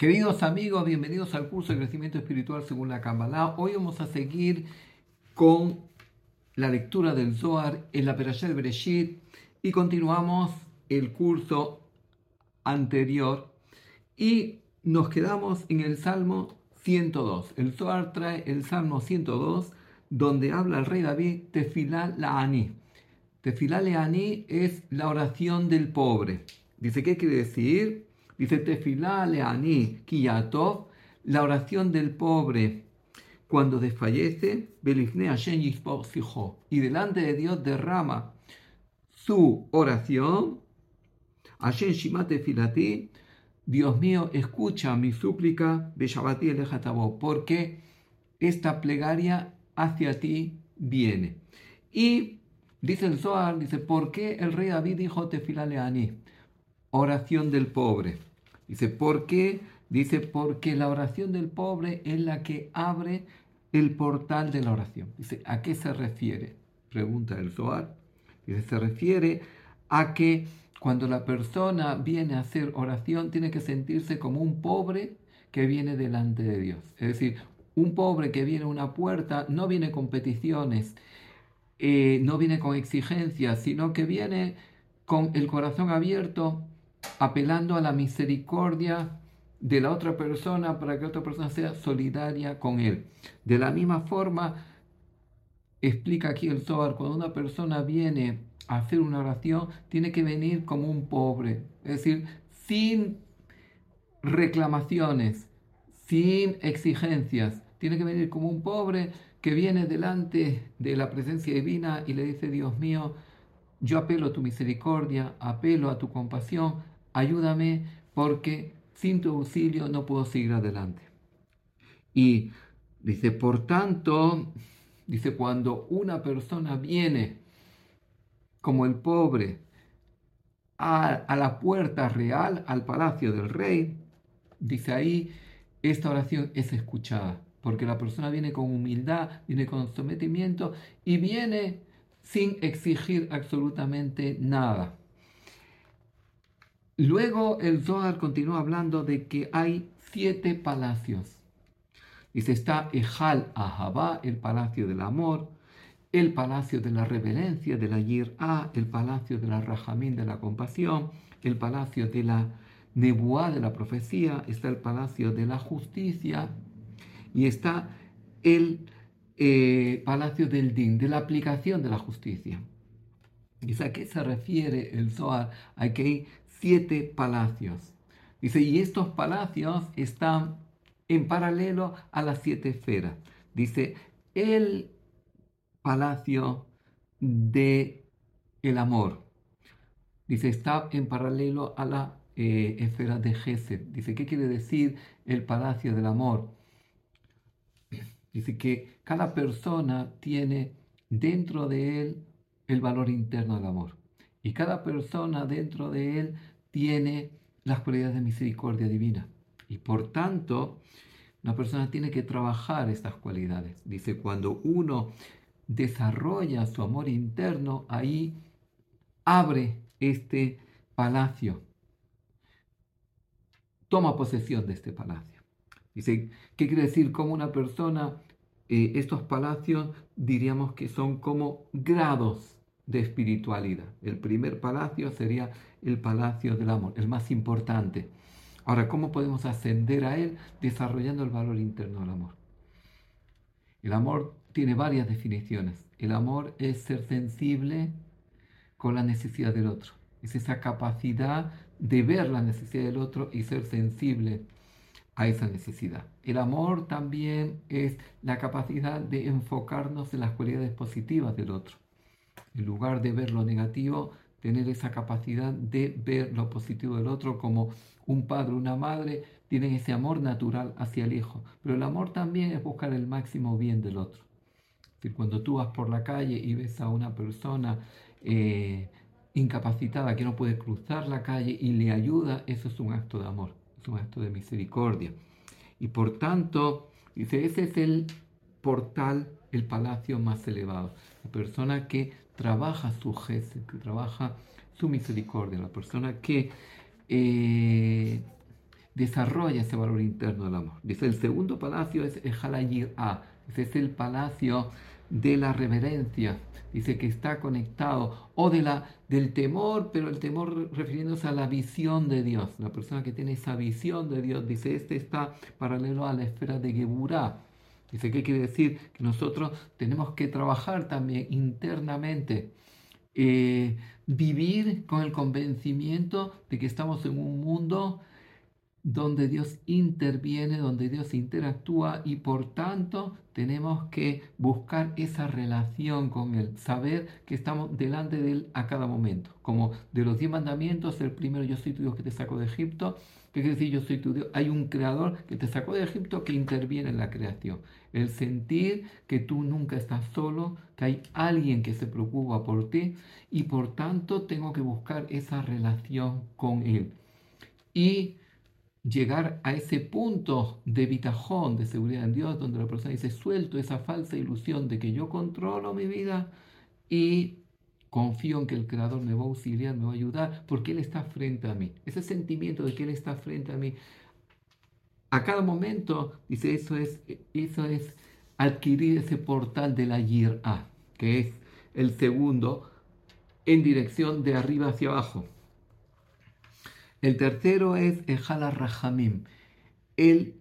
Queridos amigos, bienvenidos al curso de crecimiento espiritual según la Kabbalah. Hoy vamos a seguir con la lectura del Zohar en la Perashá de Bereshit y continuamos el curso anterior y nos quedamos en el Salmo 102. El Zohar trae el Salmo 102 donde habla el rey David Tefilá Laani. Tefilá Laani es la oración del pobre. Dice, ¿qué quiere decir? Dice Tefilá Leani Kiyatov, la oración del pobre cuando desfallece, y delante de Dios derrama su oración, Hashem Shimate Filati, Dios mío, escucha mi súplica, porque esta plegaria hacia ti viene. Y dice el Zohar, dice, ¿por qué el rey David dijo Tefilá Leani? Oración del pobre. Dice, ¿por qué? Dice, porque la oración del pobre es la que abre el portal de la oración. Dice, ¿a qué se refiere? Pregunta el Zohar. Dice, se refiere a que cuando la persona viene a hacer oración, tiene que sentirse como un pobre que viene delante de Dios. Es decir, un pobre que viene a una puerta no viene con peticiones, eh, no viene con exigencias, sino que viene con el corazón abierto apelando a la misericordia de la otra persona para que otra persona sea solidaria con él. De la misma forma, explica aquí el Zohar, cuando una persona viene a hacer una oración, tiene que venir como un pobre, es decir, sin reclamaciones, sin exigencias, tiene que venir como un pobre que viene delante de la presencia divina y le dice, Dios mío, yo apelo a tu misericordia, apelo a tu compasión, ayúdame porque sin tu auxilio no puedo seguir adelante. Y dice, por tanto, dice, cuando una persona viene como el pobre a, la puerta real, al palacio del rey, dice ahí, esta oración es escuchada, porque la persona viene con humildad, viene con sometimiento y viene sin exigir absolutamente nada. Luego el Zohar continúa hablando de que hay siete palacios. Dice, está Ejal Ahabá, el palacio del amor, el palacio de la reverencia, de la Yir'a, el palacio de la Rajamín, de la compasión, el palacio de la Nebuá, de la profecía, está el palacio de la justicia y está el eh, palacio del Din, de la aplicación de la justicia. Dice, ¿a qué se refiere el Zohar? Hay que siete palacios. Dice, y estos palacios están en paralelo a las siete esferas. Dice, el palacio de el amor. Dice, está en paralelo a la eh, esfera de Gesed. Dice, ¿qué quiere decir el palacio del amor? Dice que cada persona tiene dentro de él el valor interno del amor. Y cada persona dentro de él tiene las cualidades de misericordia divina. Y por tanto, una persona tiene que trabajar estas cualidades. Dice, cuando uno desarrolla su amor interno, ahí abre este palacio. Toma posesión de este palacio. Dice, ¿qué quiere decir? Como una persona, eh, estos palacios diríamos que son como grados de espiritualidad. El primer palacio sería el palacio del amor, el más importante. Ahora, ¿cómo podemos ascender a él? Desarrollando el valor interno del amor. El amor tiene varias definiciones. El amor es ser sensible con la necesidad del otro. Es esa capacidad de ver la necesidad del otro y ser sensible a esa necesidad. El amor también es la capacidad de enfocarnos en las cualidades positivas del otro en lugar de ver lo negativo, tener esa capacidad de ver lo positivo del otro como un padre, una madre, tienen ese amor natural hacia el hijo. Pero el amor también es buscar el máximo bien del otro. Si cuando tú vas por la calle y ves a una persona eh, incapacitada que no puede cruzar la calle y le ayuda, eso es un acto de amor, es un acto de misericordia. Y por tanto, dice, ese es el portal, el palacio más elevado. La persona que trabaja su gesto, que trabaja su misericordia, la persona que eh, desarrolla ese valor interno del amor. Dice, el segundo palacio es el A, es el palacio de la reverencia, dice que está conectado, o de la, del temor, pero el temor refiriéndose a la visión de Dios, la persona que tiene esa visión de Dios, dice, este está paralelo a la esfera de Geburah. Dice, ¿qué quiere decir? Que nosotros tenemos que trabajar también internamente, eh, vivir con el convencimiento de que estamos en un mundo donde Dios interviene, donde Dios interactúa y por tanto tenemos que buscar esa relación con Él, saber que estamos delante de Él a cada momento. Como de los diez mandamientos, el primero, yo soy tu Dios que te sacó de Egipto, ¿qué quiere decir yo soy tu Dios? Hay un creador que te sacó de Egipto que interviene en la creación. El sentir que tú nunca estás solo, que hay alguien que se preocupa por ti y por tanto tengo que buscar esa relación con Él. Y llegar a ese punto de bitajón, de seguridad en Dios, donde la persona dice, suelto esa falsa ilusión de que yo controlo mi vida y confío en que el Creador me va a auxiliar, me va a ayudar, porque Él está frente a mí. Ese sentimiento de que Él está frente a mí, a cada momento, dice, eso es, eso es adquirir ese portal de la Yir'a, que es el segundo, en dirección de arriba hacia abajo. El tercero es Ejala Rahamim, el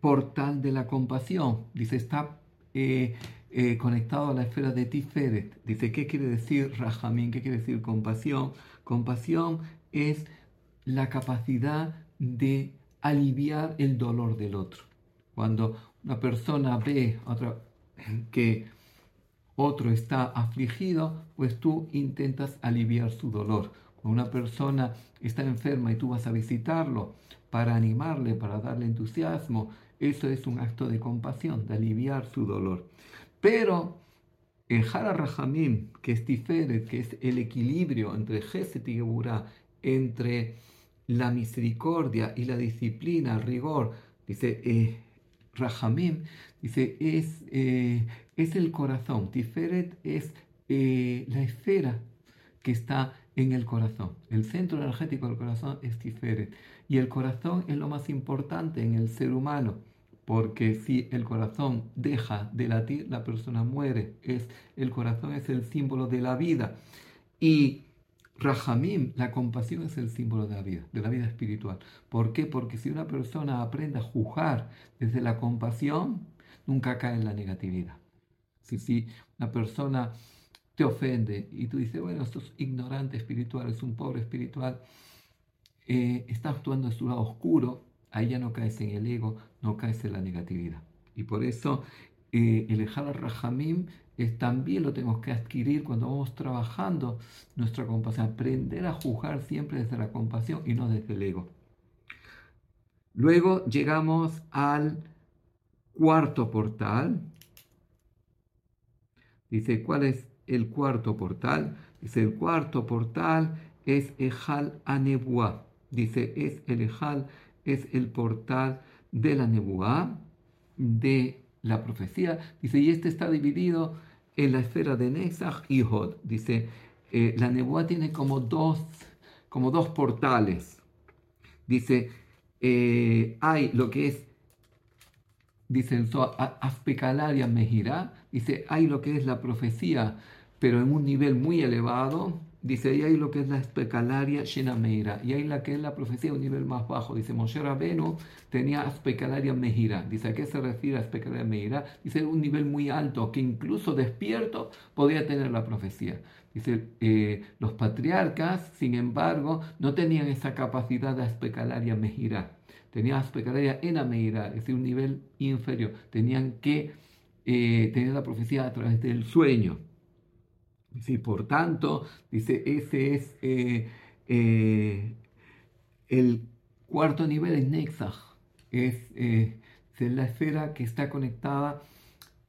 portal de la compasión. Dice, está eh, eh, conectado a la esfera de Tiferet. Dice, ¿qué quiere decir Rahamim? ¿Qué quiere decir compasión? Compasión es la capacidad de aliviar el dolor del otro. Cuando una persona ve que otro está afligido, pues tú intentas aliviar su dolor una persona está enferma y tú vas a visitarlo para animarle, para darle entusiasmo, eso es un acto de compasión, de aliviar su dolor. Pero el Hara Rahamim, que es Tiferet, que es el equilibrio entre Geset y Geburah, entre la misericordia y la disciplina, el rigor, dice eh, Rahamim, dice, es, eh, es el corazón. Tiferet es eh, la esfera que está en el corazón. El centro energético del corazón es Tiferet. Y el corazón es lo más importante en el ser humano. Porque si el corazón deja de latir, la persona muere. Es, el corazón es el símbolo de la vida. Y Rahamim, la compasión es el símbolo de la vida, de la vida espiritual. ¿Por qué? Porque si una persona aprende a juzgar desde la compasión, nunca cae en la negatividad. Si, si una persona te ofende y tú dices, bueno, esto es ignorante espiritual, es un pobre espiritual, eh, está actuando en su lado oscuro, ahí ya no caes en el ego, no caes en la negatividad. Y por eso eh, el Ejal Rahamim también lo tenemos que adquirir cuando vamos trabajando nuestra compasión, aprender a juzgar siempre desde la compasión y no desde el ego. Luego llegamos al cuarto portal. Dice, ¿cuál es el cuarto portal. Dice, el cuarto portal es Ejal Anebuá. Dice, es el Ejal, es el portal de la Nebuá, de la profecía. Dice, y este está dividido en la esfera de Nezach y Hod. Dice, eh, la Nebuá tiene como dos, como dos portales. Dice, eh, hay lo que es dice el Mejirá, dice, hay lo que es la profecía pero en un nivel muy elevado. Dice, ahí hay lo que es la especalaria Shenameira, y hay la que es la profecía a un nivel más bajo. Dice, Moshe Rabenu tenía especalaria Mejira. Dice, ¿a qué se refiere a especalaria Mejira? Dice, un nivel muy alto, que incluso despierto podía tener la profecía. Dice, eh, los patriarcas, sin embargo, no tenían esa capacidad de especalaria Mejira. Tenían especalaria Enameira, es decir, un nivel inferior. Tenían que eh, tener la profecía a través del sueño. Sí, por tanto, dice, ese es eh, eh, el cuarto nivel de Nexaj, es, eh, es la esfera que está conectada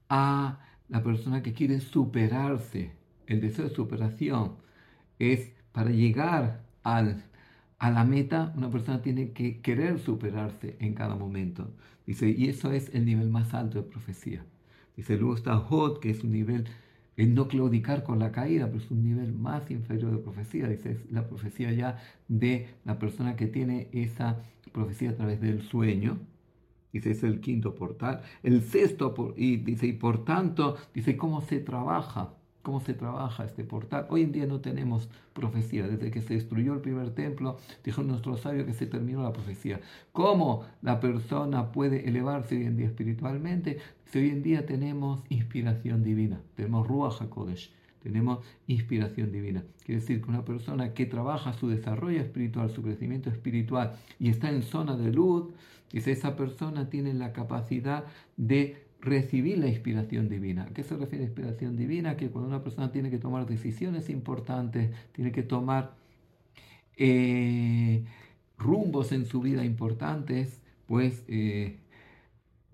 a la persona que quiere superarse. El deseo de superación es para llegar al, a la meta, una persona tiene que querer superarse en cada momento. Dice, y eso es el nivel más alto de profecía. Dice, luego está Hot, que es un nivel el no claudicar con la caída, pero es un nivel más inferior de profecía. Dice, es la profecía ya de la persona que tiene esa profecía a través del sueño. Dice, es el quinto portal. El sexto, y dice, y por tanto, dice, ¿cómo se trabaja? Cómo se trabaja este portal. Hoy en día no tenemos profecía. Desde que se destruyó el primer templo, dijo nuestro sabio que se terminó la profecía. ¿Cómo la persona puede elevarse hoy en día espiritualmente? Si hoy en día tenemos inspiración divina, tenemos Ruach HaKodesh, tenemos inspiración divina. Quiere decir que una persona que trabaja su desarrollo espiritual, su crecimiento espiritual y está en zona de luz, dice, esa persona tiene la capacidad de recibir la inspiración divina. ¿A qué se refiere inspiración divina? Que cuando una persona tiene que tomar decisiones importantes, tiene que tomar eh, rumbos en su vida importantes, pues eh,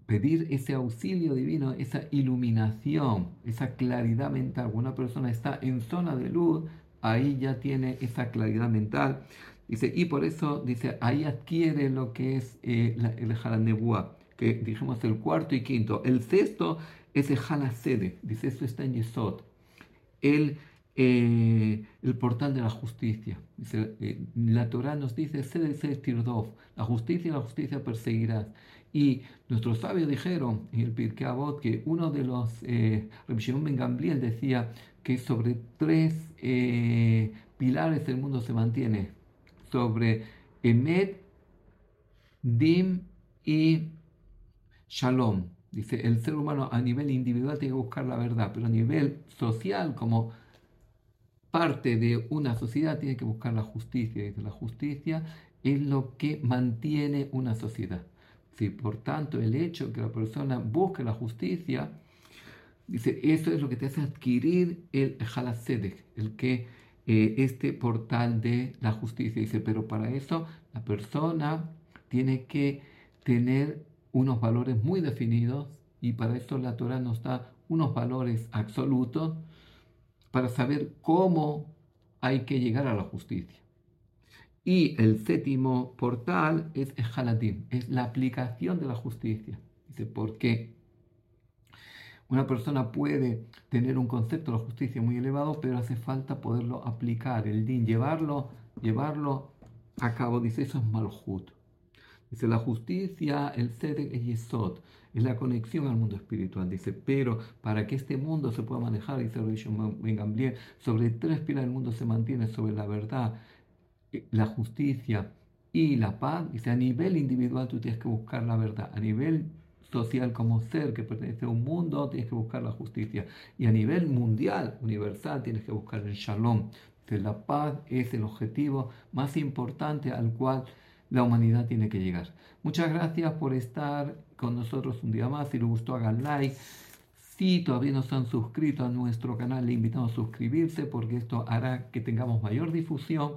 pedir ese auxilio divino, esa iluminación, esa claridad mental. Cuando una persona está en zona de luz, ahí ya tiene esa claridad mental. Dice, y por eso, dice, ahí adquiere lo que es eh, el Jalanebuá dijimos el cuarto y quinto. El sexto es el Halasede, dice esto está en Yesod, el, eh, el portal de la justicia. Eh, la Torah nos dice, Sede Tirdov, la justicia y la justicia perseguirás. Y nuestros sabios dijeron en el Pirkei Avot que uno de los, eh, Ben Gamliel decía que sobre tres eh, pilares el mundo se mantiene, sobre Emet, Dim y shalom. Dice, el ser humano a nivel individual tiene que buscar la verdad, pero a nivel social, como parte de una sociedad, tiene que buscar la justicia. Dice, la justicia es lo que mantiene una sociedad. Sí, por tanto, el hecho que la persona busque la justicia, dice, eso es lo que te hace adquirir el Halasedek, el que eh, este portal de la justicia. Dice, pero para eso la persona tiene que tener unos valores muy definidos y para eso la Torah nos da unos valores absolutos para saber cómo hay que llegar a la justicia. Y el séptimo portal es el Haladim, es la aplicación de la justicia. Dice, porque una persona puede tener un concepto de la justicia muy elevado, pero hace falta poderlo aplicar, el din, llevarlo, llevarlo a cabo. Dice, eso es malhut. Dice, la justicia, el Sedek es Yesod, es la conexión al mundo espiritual. Dice, pero para que este mundo se pueda manejar, dice Ben Gamliel, sobre tres pilares del mundo se mantiene, sobre la verdad, eh, la justicia y la paz. Dice, a nivel individual tú tienes que buscar la verdad, a nivel social como ser que pertenece a un mundo, tienes que buscar la justicia. Y a nivel mundial, universal, tienes que buscar el shalom. Dice, la paz es el objetivo más importante al cual la humanidad tiene que llegar. Muchas gracias por estar con nosotros un día más. Si les gustó, hagan like. Si todavía no se han suscrito a nuestro canal, le invitamos a suscribirse porque esto hará que tengamos mayor difusión.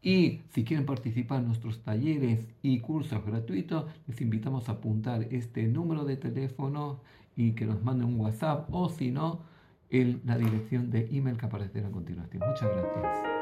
Y si quieren participar en nuestros talleres y cursos gratuitos, les invitamos a apuntar este número de teléfono y que nos manden un WhatsApp o si no, la dirección de email que aparecerá a continuación. Muchas gracias.